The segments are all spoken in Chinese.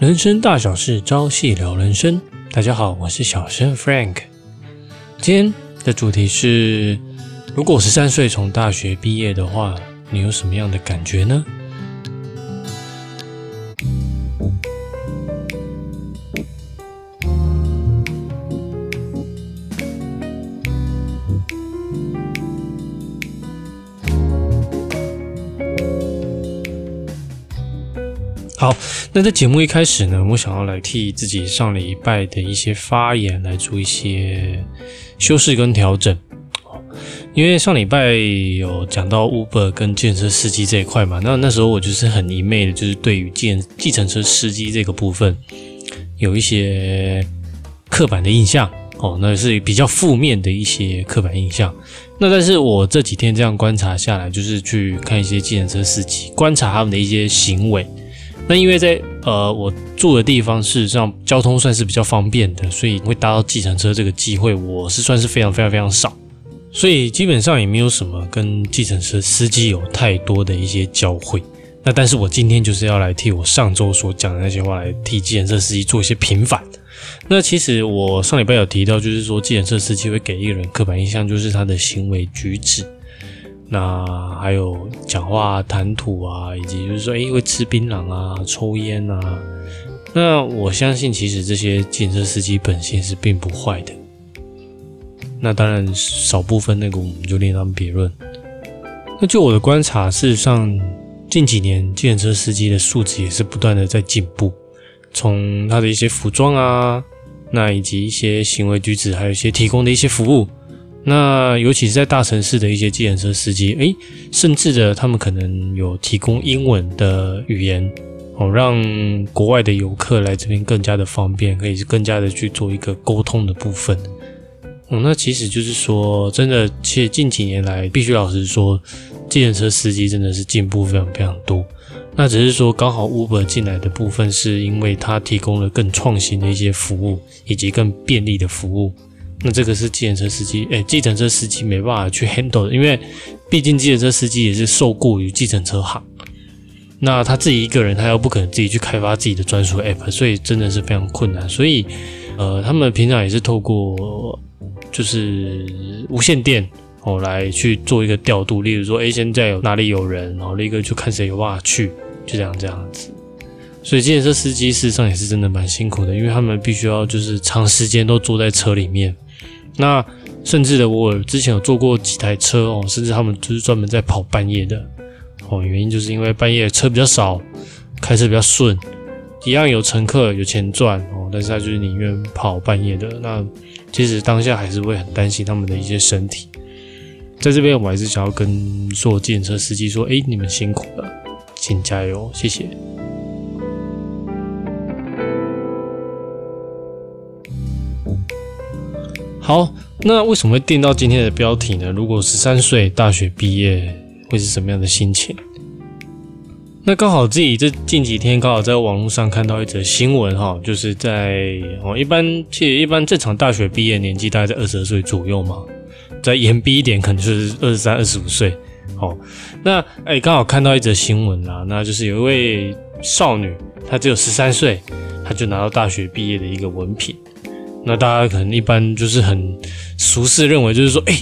人生大小事，朝夕聊人生。大家好，我是小生 Frank。今天的主题是：如果十三岁从大学毕业的话，你有什么样的感觉呢？好，那在节目一开始呢，我想要来替自己上礼拜的一些发言来做一些修饰跟调整。因为上礼拜有讲到 Uber 跟计程车司机这一块嘛，那那时候我就是很一昧的，就是对于计计程车司机这个部分有一些刻板的印象哦，那是比较负面的一些刻板印象。那但是我这几天这样观察下来，就是去看一些计程车司机，观察他们的一些行为。那因为在呃我住的地方，事实上交通算是比较方便的，所以会搭到计程车这个机会，我是算是非常非常非常少，所以基本上也没有什么跟计程车司机有太多的一些交汇。那但是我今天就是要来替我上周所讲的那些话来替计程车司机做一些平反。那其实我上礼拜有提到，就是说计程车司机会给一个人刻板印象，就是他的行为举止。那还有讲话谈吐啊，以及就是说，哎，会吃槟榔啊，抽烟啊。那我相信，其实这些建设司机本性是并不坏的。那当然，少部分那个我们就另当别论。那就我的观察，事实上近几年计程车司机的素质也是不断的在进步，从他的一些服装啊，那以及一些行为举止，还有一些提供的一些服务。那尤其是在大城市的一些计程车司机，诶，甚至的他们可能有提供英文的语言，哦，让国外的游客来这边更加的方便，可以更加的去做一个沟通的部分。哦，那其实就是说，真的，其实近几年来，必须老实说，计程车司机真的是进步非常非常多。那只是说，刚好 Uber 进来的部分，是因为它提供了更创新的一些服务，以及更便利的服务。那这个是计程车司机，哎，计程车司机没办法去 handle 的，因为毕竟计程车司机也是受雇于计程车行，那他自己一个人，他又不可能自己去开发自己的专属 app，所以真的是非常困难。所以，呃，他们平常也是透过就是无线电哦来去做一个调度，例如说，哎，现在有哪里有人，然后立刻就看谁有办法去，就这样这样子。所以，计程车司机事实上也是真的蛮辛苦的，因为他们必须要就是长时间都坐在车里面。那甚至的，我之前有坐过几台车哦，甚至他们就是专门在跑半夜的哦，原因就是因为半夜车比较少，开车比较顺，一样有乘客有钱赚哦，但是他就是宁愿跑半夜的。那其实当下还是会很担心他们的一些身体。在这边，我还是想要跟所有计程车司机说：哎，你们辛苦了，请加油，谢谢。好，那为什么会定到今天的标题呢？如果十三岁大学毕业会是什么样的心情？那刚好自己这近几天刚好在网络上看到一则新闻哈，就是在哦，一般其实一般正常大学毕业年纪大概在二十二岁左右嘛，再严逼一点可能就是二十三、二十五岁。好，那哎刚好看到一则新闻啦，那就是有一位少女，她只有十三岁，她就拿到大学毕业的一个文凭。那大家可能一般就是很俗世认为，就是说，哎，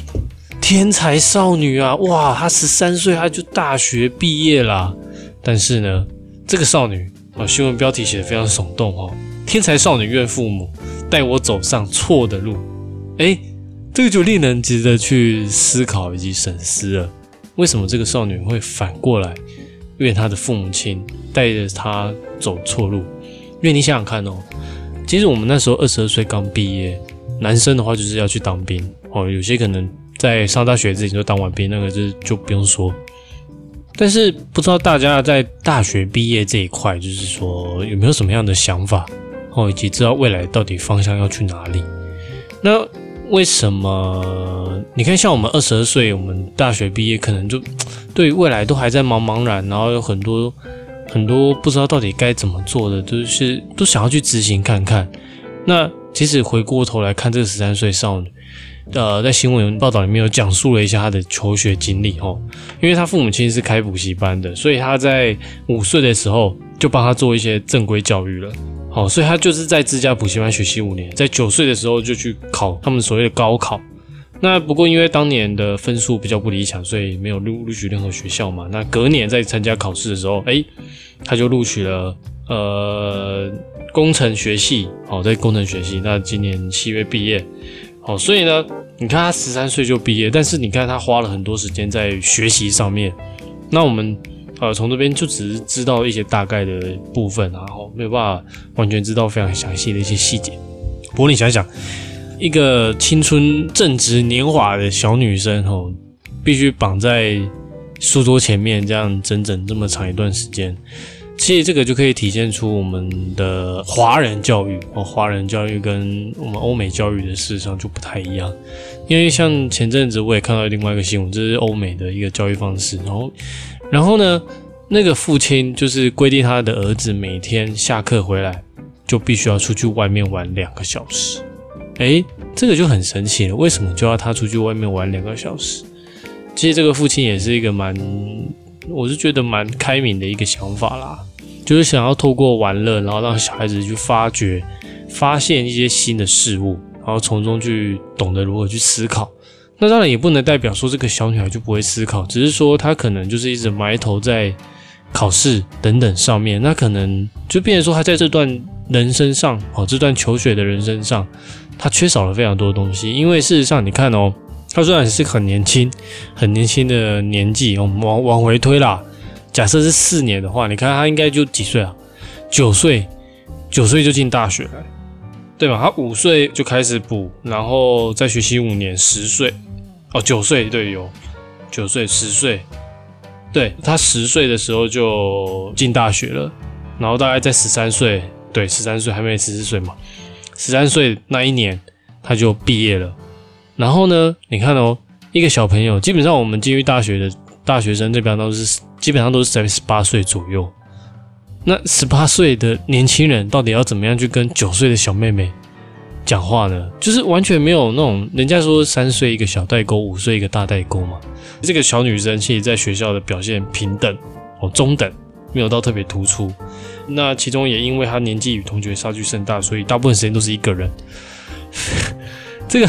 天才少女啊，哇，她十三岁，她就大学毕业啦。但是呢，这个少女啊，新闻标题写的非常耸动哦，天才少女怨父母带我走上错的路。哎，这个就令人值得去思考以及深思了。为什么这个少女会反过来怨她的父母亲带着她走错路？因为你想想看哦。其实我们那时候二十二岁刚毕业，男生的话就是要去当兵哦。有些可能在上大学之前就当完兵，那个就就不用说。但是不知道大家在大学毕业这一块，就是说有没有什么样的想法哦，以及知道未来到底方向要去哪里？那为什么你看像我们二十二岁，我们大学毕业可能就对未来都还在茫茫然，然后有很多。很多不知道到底该怎么做的，都是都想要去执行看看。那其实回过头来看这个十三岁少女，呃，在新闻报道里面有讲述了一下她的求学经历哦，因为她父母亲是开补习班的，所以她在五岁的时候就帮她做一些正规教育了。好，所以他就是在自家补习班学习五年，在九岁的时候就去考他们所谓的高考。那不过因为当年的分数比较不理想，所以没有录录取任何学校嘛。那隔年在参加考试的时候，哎，他就录取了呃工程学系。好，在工程学系，那今年七月毕业。好，所以呢，你看他十三岁就毕业，但是你看他花了很多时间在学习上面。那我们呃从这边就只是知道一些大概的部分，然后没有办法完全知道非常详细的一些细节。不过你想想。一个青春正值年华的小女生哦，必须绑在书桌前面这样整整这么长一段时间，其实这个就可以体现出我们的华人教育哦，华人教育跟我们欧美教育的事实上就不太一样。因为像前阵子我也看到另外一个新闻，这是欧美的一个教育方式，然后，然后呢，那个父亲就是规定他的儿子每天下课回来就必须要出去外面玩两个小时。哎，这个就很神奇了。为什么就要他出去外面玩两个小时？其实这个父亲也是一个蛮，我是觉得蛮开明的一个想法啦，就是想要透过玩乐，然后让小孩子去发掘、发现一些新的事物，然后从中去懂得如何去思考。那当然也不能代表说这个小女孩就不会思考，只是说她可能就是一直埋头在考试等等上面，那可能就变成说她在这段人生上，哦，这段求学的人生上。他缺少了非常多的东西，因为事实上，你看哦，他虽然是很年轻、很年轻的年纪，我们往往回推啦，假设是四年的话，你看他应该就几岁啊？九岁，九岁就进大学了，对吧？他五岁就开始补，然后再学习五年，十岁，哦，九岁，对，有九岁、十岁，对他十岁的时候就进大学了，然后大概在十三岁，对，十三岁还没十四岁嘛。十三岁那一年，他就毕业了。然后呢，你看哦，一个小朋友，基本上我们进入大学的大学生这边都是基本上都是在十八岁左右。那十八岁的年轻人到底要怎么样去跟九岁的小妹妹讲话呢？就是完全没有那种人家说三岁一个小代沟，五岁一个大代沟嘛。这个小女生其实在学校的表现平等哦，中等，没有到特别突出。那其中也因为他年纪与同学差距甚大，所以大部分时间都是一个人。这个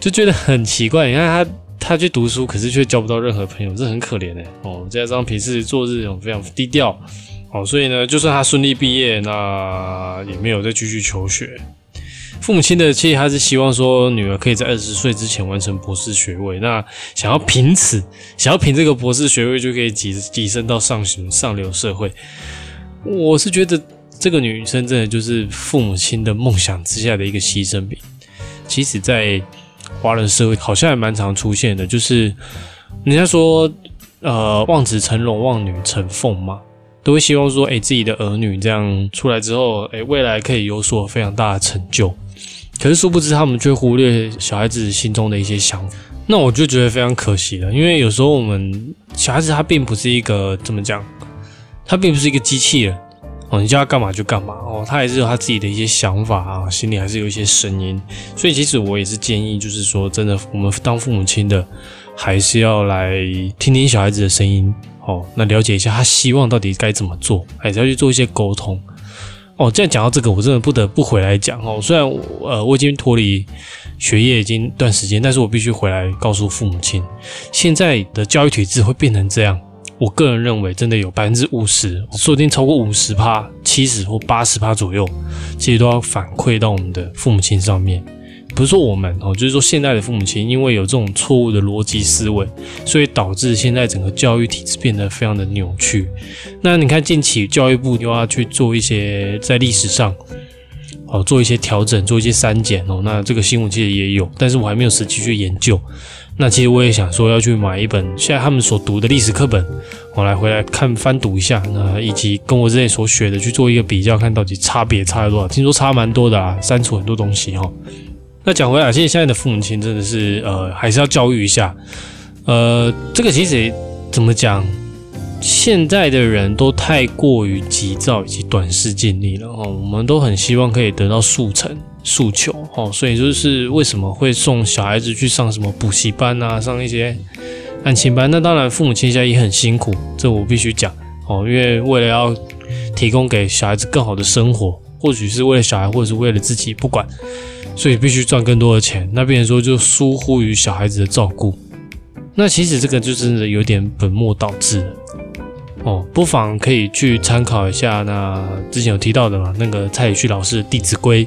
就觉得很奇怪。你看他，他去读书，可是却交不到任何朋友，这很可怜哎。哦，加上平时做事这种非常低调，哦，所以呢，就算他顺利毕业，那也没有再继续求学。父母亲的其实他是希望说女儿可以在二十岁之前完成博士学位，那想要凭此，想要凭这个博士学位就可以跻跻身到上行上流社会。我是觉得这个女生真的就是父母亲的梦想之下的一个牺牲品。其实，在华人社会好像还蛮常出现的，就是人家说，呃，望子成龙，望女成凤嘛，都会希望说，哎，自己的儿女这样出来之后，哎，未来可以有所非常大的成就。可是殊不知，他们却忽略小孩子心中的一些想法。那我就觉得非常可惜了，因为有时候我们小孩子他并不是一个怎么讲。他并不是一个机器人哦，你叫他干嘛就干嘛哦，他还是有他自己的一些想法啊，心里还是有一些声音。所以其实我也是建议，就是说真的，我们当父母亲的还是要来听听小孩子的声音哦，那了解一下他希望到底该怎么做，还是要去做一些沟通哦。这样讲到这个，我真的不得不回来讲哦。虽然呃我已经脱离学业已经一段时间，但是我必须回来告诉父母亲，现在的教育体制会变成这样。我个人认为，真的有百分之五十，说不定超过五十趴、七十或八十趴左右，其实都要反馈到我们的父母亲上面。不是说我们哦，就是说现在的父母亲，因为有这种错误的逻辑思维，所以导致现在整个教育体制变得非常的扭曲。那你看，近期教育部又要去做一些在历史上哦做一些调整，做一些删减哦。那这个新闻其实也有，但是我还没有实际去研究。那其实我也想说要去买一本现在他们所读的历史课本，我来回来看翻读一下，那以及跟我之前所学的去做一个比较，看到底差别差了多少？听说差蛮多的啊，删除很多东西哈。那讲回来，其实现在的父母亲真的是呃，还是要教育一下。呃，这个其实怎么讲？现在的人都太过于急躁以及短视尽力了哦，我们都很希望可以得到速成。诉求哦，所以就是为什么会送小孩子去上什么补习班啊，上一些案情班？那当然，父母亲现在也很辛苦，这我必须讲哦，因为为了要提供给小孩子更好的生活，或许是为了小孩，或者是为了自己，不管，所以必须赚更多的钱。那变成说就疏忽于小孩子的照顾，那其实这个就真的有点本末倒置了。哦，不妨可以去参考一下。那之前有提到的嘛，那个蔡宇旭老师的《弟子规》，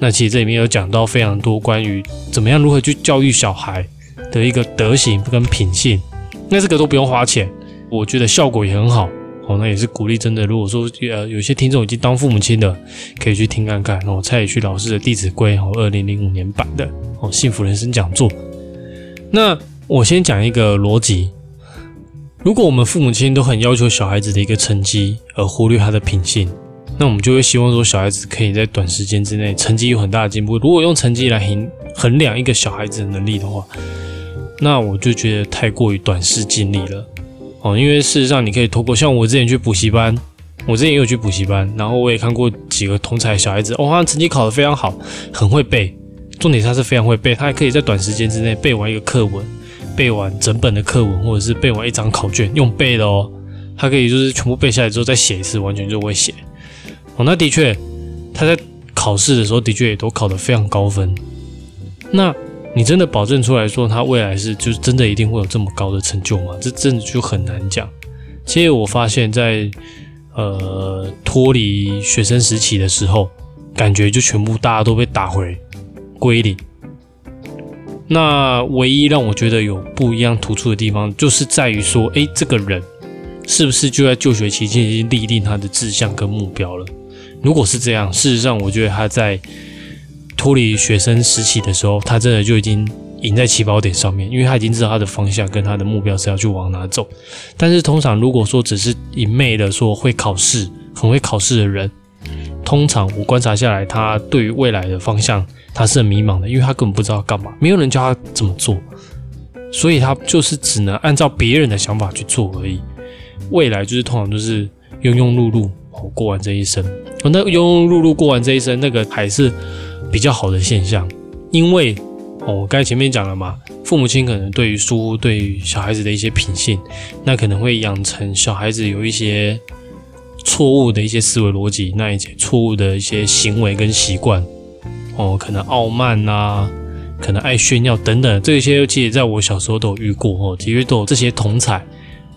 那其实这里面有讲到非常多关于怎么样如何去教育小孩的一个德行跟品性。那这个都不用花钱，我觉得效果也很好。哦，那也是鼓励真的。如果说呃有些听众已经当父母亲的，可以去听看看哦。蔡宇旭老师的《弟子规》哦，二零零五年版的哦，幸福人生讲座。那我先讲一个逻辑。如果我们父母亲都很要求小孩子的一个成绩，而忽略他的品性，那我们就会希望说小孩子可以在短时间之内成绩有很大的进步。如果用成绩来衡衡量一个小孩子的能力的话，那我就觉得太过于短视近利了哦。因为事实上，你可以透过像我之前去补习班，我之前也有去补习班，然后我也看过几个同才小孩子，哦，他成绩考得非常好，很会背，重点他是非常会背，他还可以在短时间之内背完一个课文。背完整本的课文，或者是背完一张考卷，用背的哦，他可以就是全部背下来之后再写一次，完全就会写。那的确，他在考试的时候的确也都考得非常高分。那你真的保证出来说他未来是就是真的一定会有这么高的成就吗？这真的就很难讲。其实我发现，在呃脱离学生时期的时候，感觉就全部大家都被打回归零。那唯一让我觉得有不一样突出的地方，就是在于说，诶，这个人是不是就在就学期间已经立定他的志向跟目标了？如果是这样，事实上，我觉得他在脱离学生时期的时候，他真的就已经赢在起跑点上面，因为他已经知道他的方向跟他的目标是要去往哪走。但是，通常如果说只是一昧的说会考试、很会考试的人，通常我观察下来，他对于未来的方向。他是很迷茫的，因为他根本不知道干嘛，没有人教他怎么做，所以他就是只能按照别人的想法去做而已。未来就是通常就是庸庸碌碌过完这一生。那庸庸碌碌过完这一生，那个还是比较好的现象，因为哦，我刚才前面讲了嘛，父母亲可能对于疏忽对于小孩子的一些品性，那可能会养成小孩子有一些错误的一些思维逻辑，那一些错误的一些行为跟习惯。哦，可能傲慢呐，可能爱炫耀等等，这些其实在我小时候都有遇过哦，其实都有这些同彩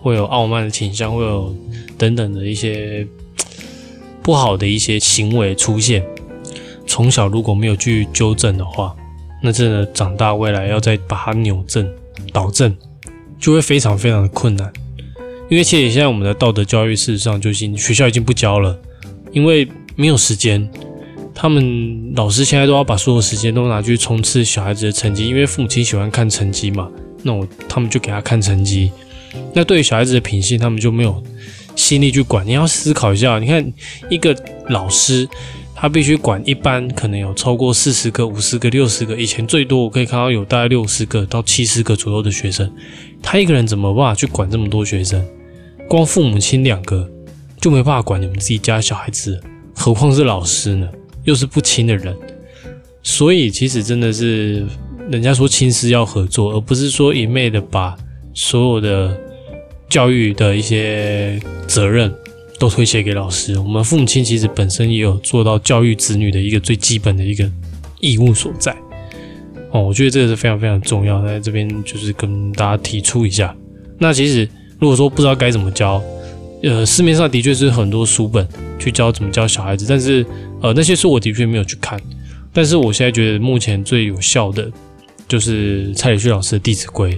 会有傲慢的倾向，会有等等的一些不好的一些行为出现。从小如果没有去纠正的话，那真的长大未来要再把它扭正、导正，就会非常非常的困难。因为其实现在我们的道德教育事实上就已经学校已经不教了，因为没有时间。他们老师现在都要把所有时间都拿去冲刺小孩子的成绩，因为父母亲喜欢看成绩嘛。那我他们就给他看成绩。那对于小孩子的品性，他们就没有心力去管。你要思考一下，你看一个老师，他必须管一班可能有超过四十个、五十个、六十个，以前最多我可以看到有大概六十个到七十个左右的学生。他一个人怎么办法去管这么多学生？光父母亲两个就没办法管你们自己家小孩子，何况是老师呢？又是不亲的人，所以其实真的是人家说亲师要合作，而不是说一昧的把所有的教育的一些责任都推卸给老师。我们父母亲其实本身也有做到教育子女的一个最基本的一个义务所在。哦，我觉得这个是非常非常重要，在这边就是跟大家提出一下。那其实如果说不知道该怎么教，呃，市面上的确是很多书本去教怎么教小孩子，但是。呃，那些书我的确没有去看，但是我现在觉得目前最有效的就是蔡礼旭老师的《弟子规》。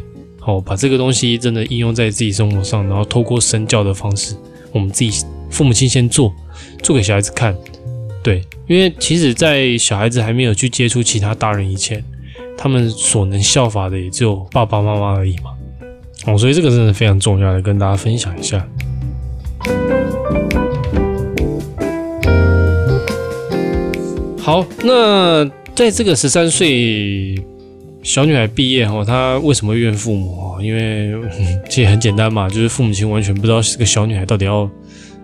哦，把这个东西真的应用在自己生活上，然后透过身教的方式，我们自己父母亲先做，做给小孩子看。对，因为其实，在小孩子还没有去接触其他大人以前，他们所能效法的也只有爸爸妈妈而已嘛。哦，所以这个真的非常重要，来跟大家分享一下。好，那在这个十三岁小女孩毕业后，她为什么怨父母？因为 其实很简单嘛，就是父母亲完全不知道这个小女孩到底要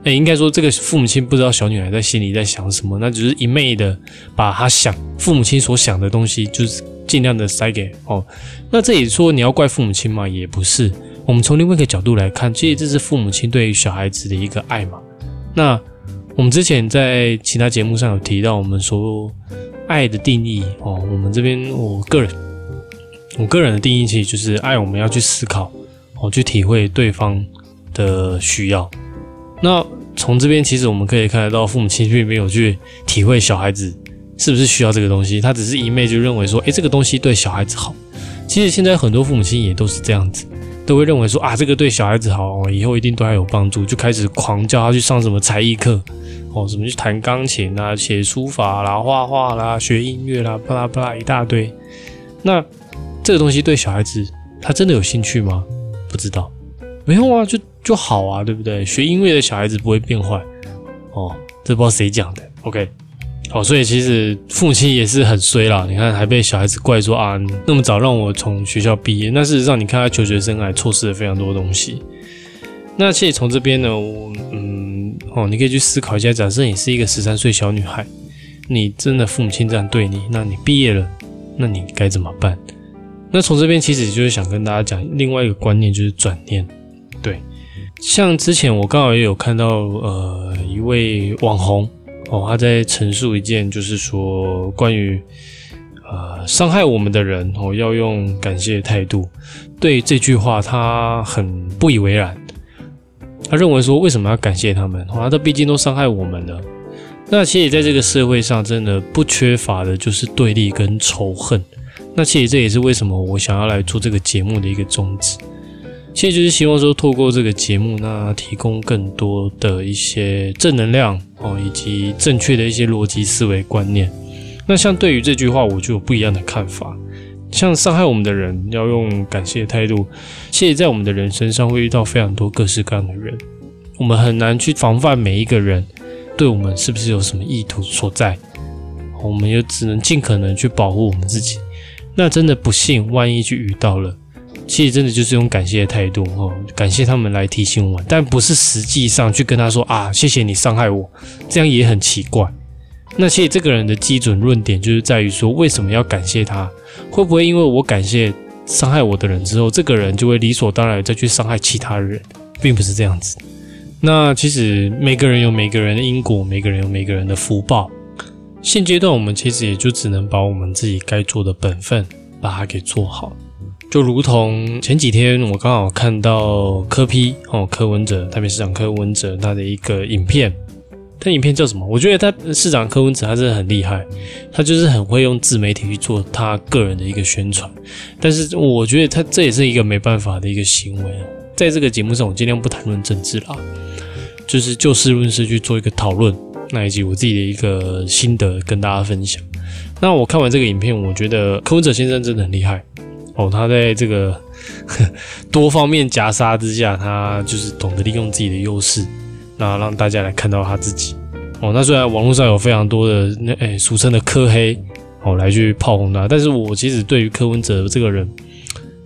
哎，应该说这个父母亲不知道小女孩在心里在想什么，那只是一昧的把她想父母亲所想的东西，就是尽量的塞给哦。那这里说你要怪父母亲嘛，也不是。我们从另外一个角度来看，其实这是父母亲对于小孩子的一个爱嘛。那我们之前在其他节目上有提到，我们说爱的定义哦，我们这边我个人我个人的定义其实就是爱，我们要去思考哦，去体会对方的需要。那从这边其实我们可以看得到，父母亲并没有去体会小孩子是不是需要这个东西，他只是一昧就认为说，诶，这个东西对小孩子好。其实现在很多父母亲也都是这样子，都会认为说啊，这个对小孩子好，以后一定对他有帮助，就开始狂叫他去上什么才艺课，哦，什么去弹钢琴啊、写书法啦、画画啦、学音乐啦，巴拉巴拉一大堆。那这个东西对小孩子他真的有兴趣吗？不知道，没有啊，就。就好啊，对不对？学音乐的小孩子不会变坏哦，这不知道谁讲的。OK，好，所以其实父亲也是很衰啦。你看，还被小孩子怪说啊，那么早让我从学校毕业。那事实上，你看他求学生涯错失了非常多东西。那其实从这边呢，我嗯哦，你可以去思考一下，假设你是一个十三岁小女孩，你真的父母亲这样对你，那你毕业了，那你该怎么办？那从这边其实就是想跟大家讲另外一个观念，就是转念，对。像之前我刚好也有看到，呃，一位网红哦，他在陈述一件，就是说关于呃伤害我们的人哦，要用感谢态度。对这句话，他很不以为然。他认为说，为什么要感谢他们？哦，他毕竟都伤害我们了。那其实在这个社会上，真的不缺乏的就是对立跟仇恨。那其实这也是为什么我想要来做这个节目的一个宗旨。其实就是希望说，透过这个节目，那提供更多的一些正能量哦，以及正确的一些逻辑思维观念。那像对于这句话，我就有不一样的看法。像伤害我们的人，要用感谢的态度。其实，在我们的人身上会遇到非常多各式各样的人，我们很难去防范每一个人对我们是不是有什么意图所在。我们也只能尽可能去保护我们自己。那真的不幸，万一去遇到了。其实真的就是用感谢的态度哦，感谢他们来提醒我，但不是实际上去跟他说啊，谢谢你伤害我，这样也很奇怪。那其实这个人的基准论点就是在于说，为什么要感谢他？会不会因为我感谢伤害我的人之后，这个人就会理所当然再去伤害其他人，并不是这样子。那其实每个人有每个人的因果，每个人有每个人的福报。现阶段我们其实也就只能把我们自己该做的本分把它给做好。就如同前几天我刚好看到柯批哦，柯文哲台北市长柯文哲他的一个影片，他影片叫什么？我觉得他市长柯文哲他真的很厉害，他就是很会用自媒体去做他个人的一个宣传。但是我觉得他这也是一个没办法的一个行为。在这个节目上，我尽量不谈论政治啦，就是就事论事去做一个讨论，那以及我自己的一个心得跟大家分享。那我看完这个影片，我觉得柯文哲先生真的很厉害。哦，他在这个 多方面夹杀之下，他就是懂得利用自己的优势，那让大家来看到他自己。哦，那虽然网络上有非常多的那哎俗称的科黑哦来去炮轰他，但是我其实对于柯文哲这个人，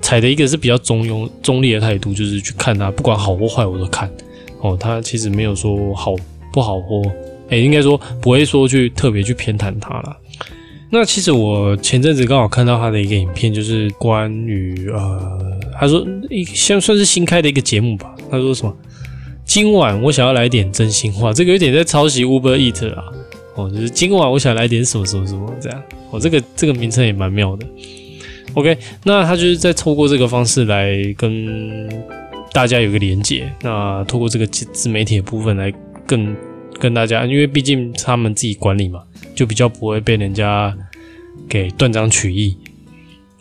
采的一个是比较中庸中立的态度，就是去看他不管好或坏我都看。哦，他其实没有说好不好或哎，应该说不会说去特别去偏袒他了。那其实我前阵子刚好看到他的一个影片，就是关于呃，他说一像算是新开的一个节目吧。他说什么？今晚我想要来点真心话，这个有点在抄袭 Uber Eat 啊。哦，就是今晚我想来点什么什么什么这样。哦，这个这个名称也蛮妙的。OK，那他就是在透过这个方式来跟大家有个连接。那透过这个自媒体的部分来更跟大家，因为毕竟他们自己管理嘛。就比较不会被人家给断章取义，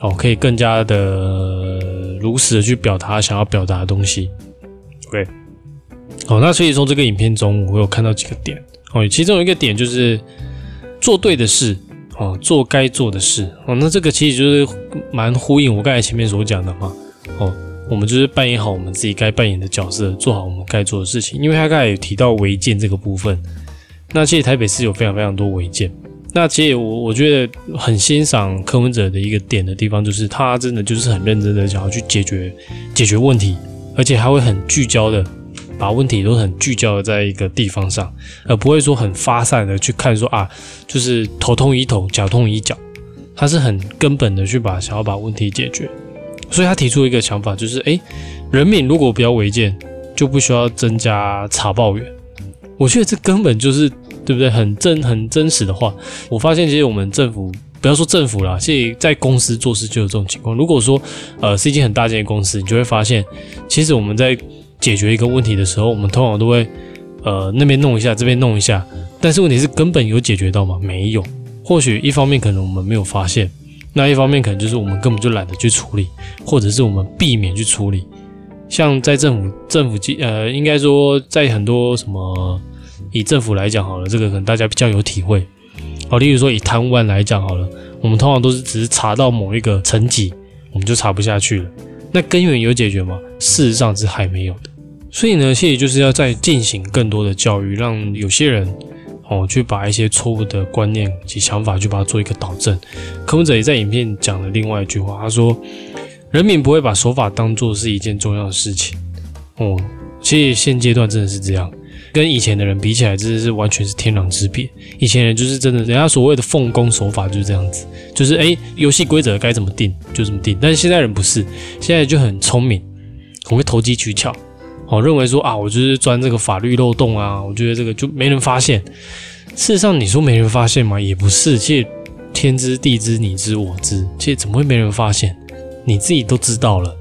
哦，可以更加的如实的去表达想要表达的东西。OK，好，那所以从这个影片中，我有看到几个点哦，其中有一个点就是做对的事哦，做该做的事哦，那这个其实就是蛮呼应我刚才前面所讲的嘛哦，我们就是扮演好我们自己该扮演的角色，做好我们该做的事情。因为他刚才有提到违建这个部分。那其实台北市有非常非常多违建。那其实我我觉得很欣赏柯文哲的一个点的地方，就是他真的就是很认真的想要去解决解决问题，而且还会很聚焦的把问题都很聚焦在一个地方上，而不会说很发散的去看说啊，就是头痛医头，脚痛医脚，他是很根本的去把想要把问题解决。所以他提出一个想法，就是哎，人民如果不要违建，就不需要增加查报员。我觉得这根本就是对不对？很真很真实的话。我发现其实我们政府不要说政府啦，其实在公司做事就有这种情况。如果说呃是一间很大间的公司，你就会发现，其实我们在解决一个问题的时候，我们通常都会呃那边弄一下，这边弄一下。但是问题是根本有解决到吗？没有。或许一方面可能我们没有发现，那一方面可能就是我们根本就懒得去处理，或者是我们避免去处理。像在政府政府机呃，应该说在很多什么以政府来讲好了，这个可能大家比较有体会。好，例如说以贪污案来讲好了，我们通常都是只是查到某一个层级，我们就查不下去了。那根源有解决吗？事实上是还没有的。所以呢，谢谢就是要再进行更多的教育，让有些人哦去把一些错误的观念及想法去把它做一个导正。柯文哲也在影片讲了另外一句话，他说。人民不会把守法当做是一件重要的事情，哦，其实现阶段真的是这样，跟以前的人比起来，真的是完全是天壤之别。以前人就是真的，人家所谓的奉公守法就是这样子，就是哎，游戏规则该怎么定就怎么定。但是现在人不是，现在就很聪明，很会投机取巧，哦，认为说啊，我就是钻这个法律漏洞啊，我觉得这个就没人发现。事实上，你说没人发现吗？也不是，其实天知地知，你知我知，其实怎么会没人发现？你自己都知道了，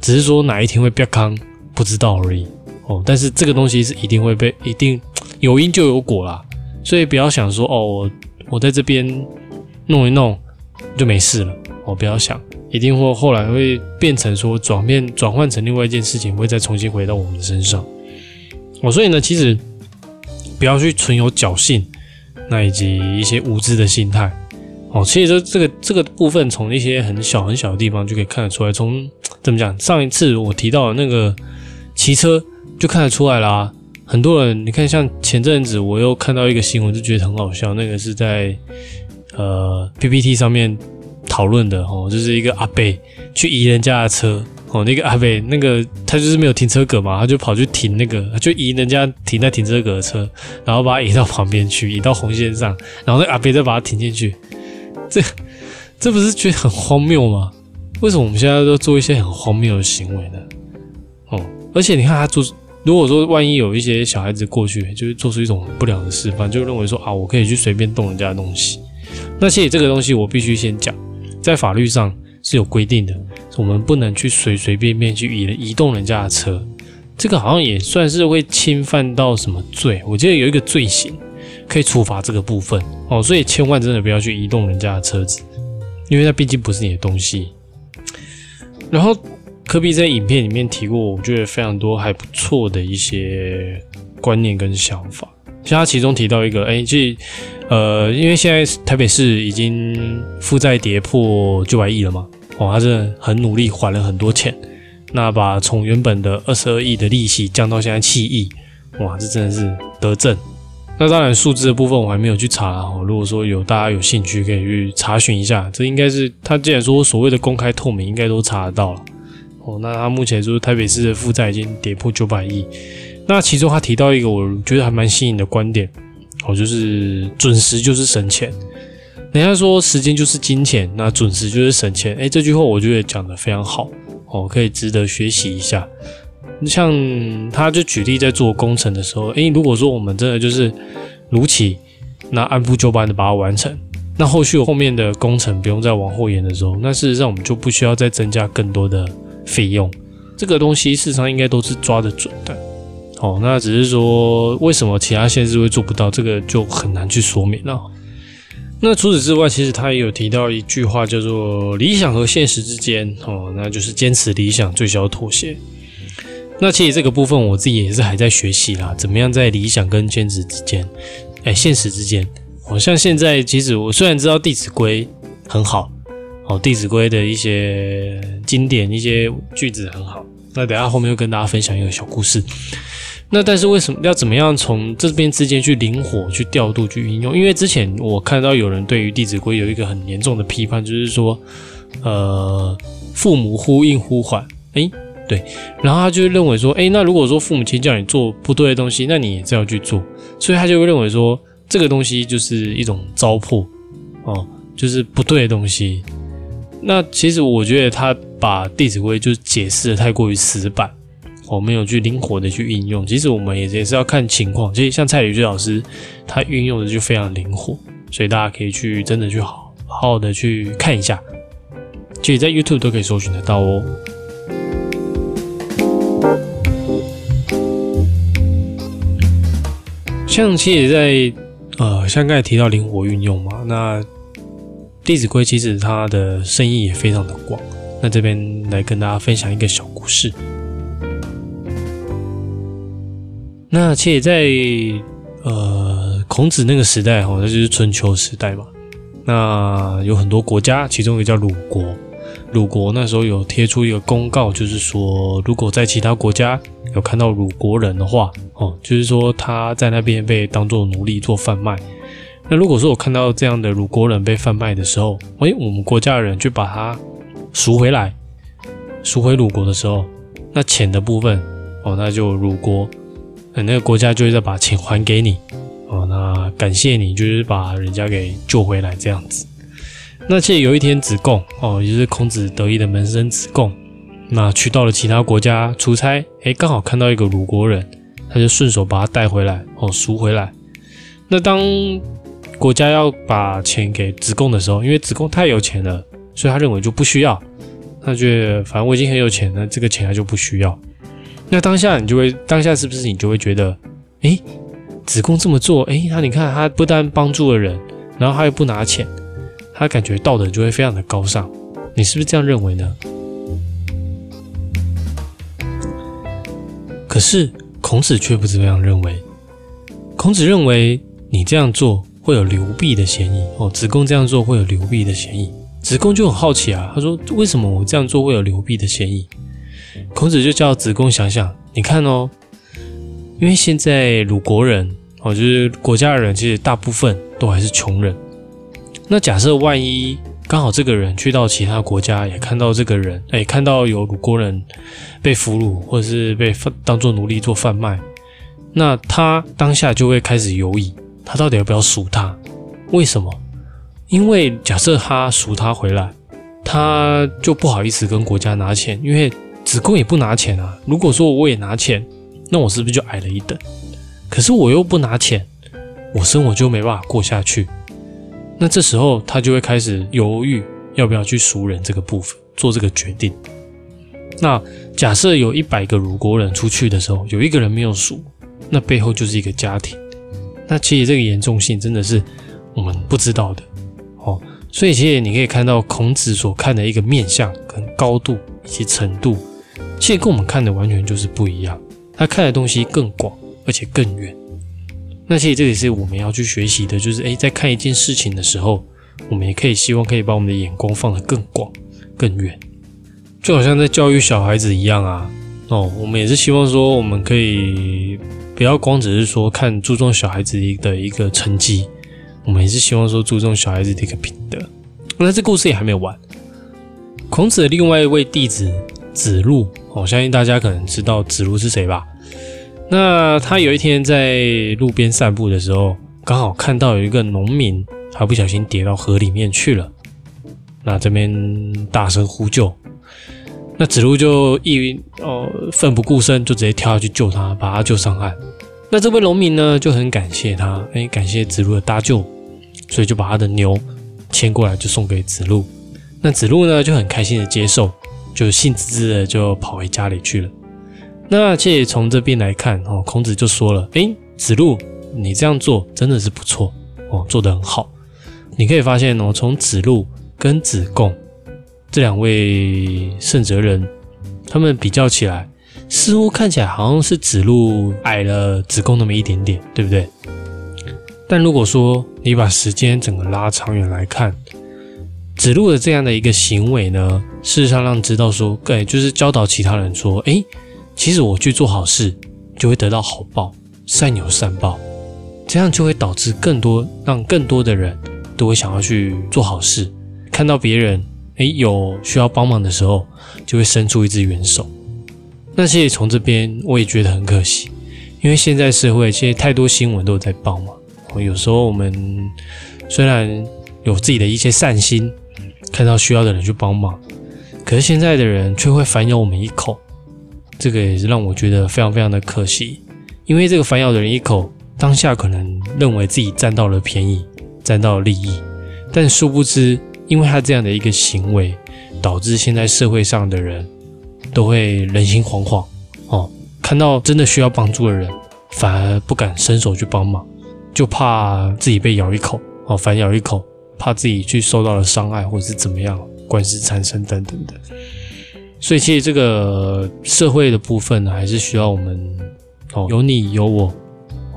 只是说哪一天会变康不知道而已哦。但是这个东西是一定会被，一定有因就有果啦。所以不要想说哦，我我在这边弄一弄就没事了。哦，不要想，一定会后来会变成说转变转换成另外一件事情，会再重新回到我们的身上。哦，所以呢，其实不要去存有侥幸，那以及一些无知的心态。哦，其实这这个这个部分，从一些很小很小的地方就可以看得出来。从怎么讲，上一次我提到的那个骑车就看得出来啦。很多人，你看，像前阵子我又看到一个新闻，就觉得很好笑。那个是在呃 PPT 上面讨论的哦，就是一个阿贝去移人家的车哦，那个阿贝那个他就是没有停车格嘛，他就跑去停那个，就移人家停在停车格的车，然后把它移到旁边去，移到红线上，然后那阿贝再把它停进去。这这不是觉得很荒谬吗？为什么我们现在都做一些很荒谬的行为呢？哦，而且你看他做，如果说万一有一些小孩子过去，就是做出一种不良的示范，就认为说啊，我可以去随便动人家的东西。那其实这个东西我必须先讲，在法律上是有规定的，我们不能去随随便便去移移动人家的车。这个好像也算是会侵犯到什么罪？我记得有一个罪行。可以处罚这个部分哦，所以千万真的不要去移动人家的车子，因为它毕竟不是你的东西。然后科比在影片里面提过，我觉得非常多还不错的一些观念跟想法，像他其中提到一个，哎，这呃，因为现在台北市已经负债跌破九百亿了嘛，哦，他真的很努力还了很多钱，那把从原本的二十二亿的利息降到现在七亿，哇，这真的是得正。那当然，数字的部分我还没有去查哦。如果说有大家有兴趣，可以去查询一下。这应该是他既然说所谓的公开透明，应该都查得到了哦。那他目前就是台北市的负债已经跌破九百亿。那其中他提到一个我觉得还蛮新颖的观点哦，就是准时就是省钱。人家说时间就是金钱，那准时就是省钱。哎，这句话我觉得讲的非常好哦，可以值得学习一下。像他就举例在做工程的时候，诶，如果说我们真的就是如期，那按部就班的把它完成，那后续后面的工程不用再往后延的时候，那事实上我们就不需要再增加更多的费用。这个东西事实上应该都是抓得准的。哦，那只是说为什么其他县市会做不到，这个就很难去说明了。那除此之外，其实他也有提到一句话，叫做理想和现实之间，哦，那就是坚持理想，最小妥协。那其实这个部分我自己也是还在学习啦，怎么样在理想跟坚持之间，哎，现实之间，好像现在其实我虽然知道《弟子规》很好，哦，《弟子规》的一些经典一些句子很好，那等下后面又跟大家分享一个小故事。那但是为什么要怎么样从这边之间去灵活去调度去运用？因为之前我看到有人对于《弟子规》有一个很严重的批判，就是说，呃，父母呼应呼唤，哎。对，然后他就认为说，哎，那如果说父母亲叫你做不对的东西，那你也是要去做，所以他就会认为说，这个东西就是一种糟粕哦，就是不对的东西。那其实我觉得他把《弟子规》就解释的太过于死板，我没有去灵活的去运用。其实我们也也是要看情况，其实像蔡宇居老师，他运用的就非常灵活，所以大家可以去真的去好好的去看一下，其实在 YouTube 都可以搜寻得到哦。像其实，在呃，像刚才提到灵活运用嘛，那。弟子规其实它的生意也非常的广，那这边来跟大家分享一个小故事。那其实，在呃孔子那个时代哈，那就是春秋时代嘛。那有很多国家，其中一个叫鲁国。鲁国那时候有贴出一个公告，就是说，如果在其他国家有看到鲁国人的话，哦，就是说他在那边被当做奴隶做贩卖。那如果说我看到这样的鲁国人被贩卖的时候，哎，我们国家的人去把他赎回来，赎回鲁国的时候，那钱的部分哦，那就鲁国，那个国家就会再把钱还给你哦，那感谢你，就是把人家给救回来这样子。那其实有一天子贡哦，也就是孔子得意的门生子贡，那去到了其他国家出差，哎，刚好看到一个鲁国人，他就顺手把他带回来哦，赎回来。那当国家要把钱给子贡的时候，因为子贡太有钱了，所以他认为就不需要。他觉得反正我已经很有钱了，这个钱他就不需要。那当下你就会，当下是不是你就会觉得，哎，子贡这么做，哎，那你看他不但帮助了人，然后他又不拿钱，他感觉道德就会非常的高尚。你是不是这样认为呢？可是孔子却不这样认为。孔子认为你这样做。会有流弊的嫌疑哦，子贡这样做会有流弊的嫌疑。子贡就很好奇啊，他说：“为什么我这样做会有流弊的嫌疑？”孔子就叫子贡想想，你看哦，因为现在鲁国人哦，就是国家的人，其实大部分都还是穷人。那假设万一刚好这个人去到其他国家，也看到这个人，哎，看到有鲁国人被俘虏或者是被当做奴隶做贩卖，那他当下就会开始犹疑。他到底要不要赎他？为什么？因为假设他赎他回来，他就不好意思跟国家拿钱，因为子贡也不拿钱啊。如果说我也拿钱，那我是不是就矮了一等？可是我又不拿钱，我生活就没办法过下去。那这时候他就会开始犹豫要不要去赎人这个部分，做这个决定。那假设有一百个鲁国人出去的时候，有一个人没有赎，那背后就是一个家庭。那其实这个严重性真的是我们不知道的哦，所以其实你可以看到孔子所看的一个面相跟高度以及程度，其实跟我们看的完全就是不一样。他看的东西更广而且更远。那其实这也是我们要去学习的，就是诶，在看一件事情的时候，我们也可以希望可以把我们的眼光放得更广更远，就好像在教育小孩子一样啊。哦，我们也是希望说我们可以。不要光只是说看注重小孩子的一个成绩，我们也是希望说注重小孩子的一个品德。那这故事也还没有完。孔子的另外一位弟子子路，我相信大家可能知道子路是谁吧？那他有一天在路边散步的时候，刚好看到有一个农民，他不小心跌到河里面去了。那这边大声呼救。那子路就一哦奋不顾身，就直接跳下去救他，把他救上岸。那这位农民呢就很感谢他，哎，感谢子路的搭救，所以就把他的牛牵过来，就送给子路。那子路呢就很开心的接受，就兴滋滋的就跑回家里去了。那其实从这边来看哦，孔子就说了，哎，子路，你这样做真的是不错哦，做得很好。你可以发现哦，从子路跟子贡。这两位圣哲人，他们比较起来，似乎看起来好像是子路矮了子贡那么一点点，对不对？但如果说你把时间整个拉长远来看，子路的这样的一个行为呢，事实上让知道说，对，就是教导其他人说，哎，其实我去做好事，就会得到好报，善有善报，这样就会导致更多，让更多的人都会想要去做好事，看到别人。哎，有需要帮忙的时候，就会伸出一只援手。那其实从这边我也觉得很可惜，因为现在社会其实太多新闻都在报嘛。有时候我们虽然有自己的一些善心，看到需要的人去帮忙，可是现在的人却会反咬我们一口，这个也是让我觉得非常非常的可惜。因为这个反咬的人一口，当下可能认为自己占到了便宜，占到了利益，但殊不知，因为他这样的一个行为，导致现在社会上的人都会人心惶惶哦，看到真的需要帮助的人，反而不敢伸手去帮忙。就怕自己被咬一口哦，反咬一口，怕自己去受到了伤害，或者是怎么样，官司缠身等等的。所以，其实这个社会的部分呢，还是需要我们哦，有你有我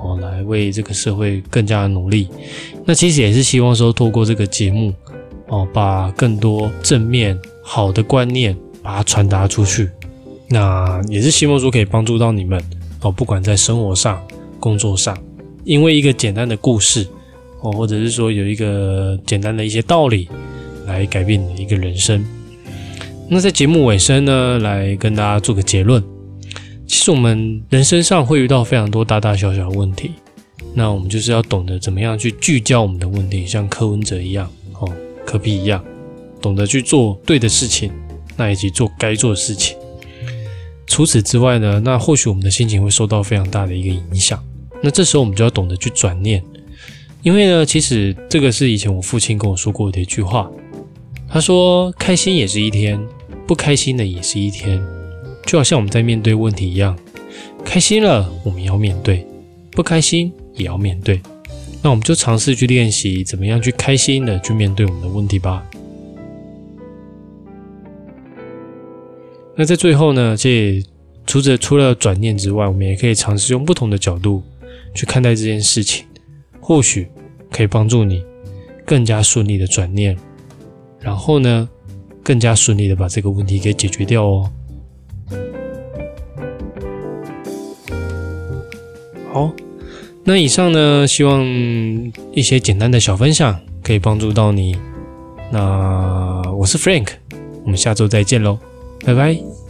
哦，来为这个社会更加的努力。那其实也是希望说，透过这个节目哦，把更多正面好的观念把它传达出去。那也是希望说，可以帮助到你们哦，不管在生活上、工作上。因为一个简单的故事，哦，或者是说有一个简单的一些道理，来改变你一个人生。那在节目尾声呢，来跟大家做个结论。其实我们人生上会遇到非常多大大小小的问题，那我们就是要懂得怎么样去聚焦我们的问题，像柯文哲一样，哦，科比一样，懂得去做对的事情，那以及做该做的事情。除此之外呢，那或许我们的心情会受到非常大的一个影响。那这时候我们就要懂得去转念，因为呢，其实这个是以前我父亲跟我说过的一句话。他说：“开心也是一天，不开心的也是一天，就好像我们在面对问题一样，开心了我们要面对，不开心也要面对。那我们就尝试去练习，怎么样去开心的去面对我们的问题吧。那在最后呢，这除了除了转念之外，我们也可以尝试用不同的角度。”去看待这件事情，或许可以帮助你更加顺利的转念，然后呢，更加顺利的把这个问题给解决掉哦。好，那以上呢，希望一些简单的小分享可以帮助到你。那我是 Frank，我们下周再见喽，拜拜。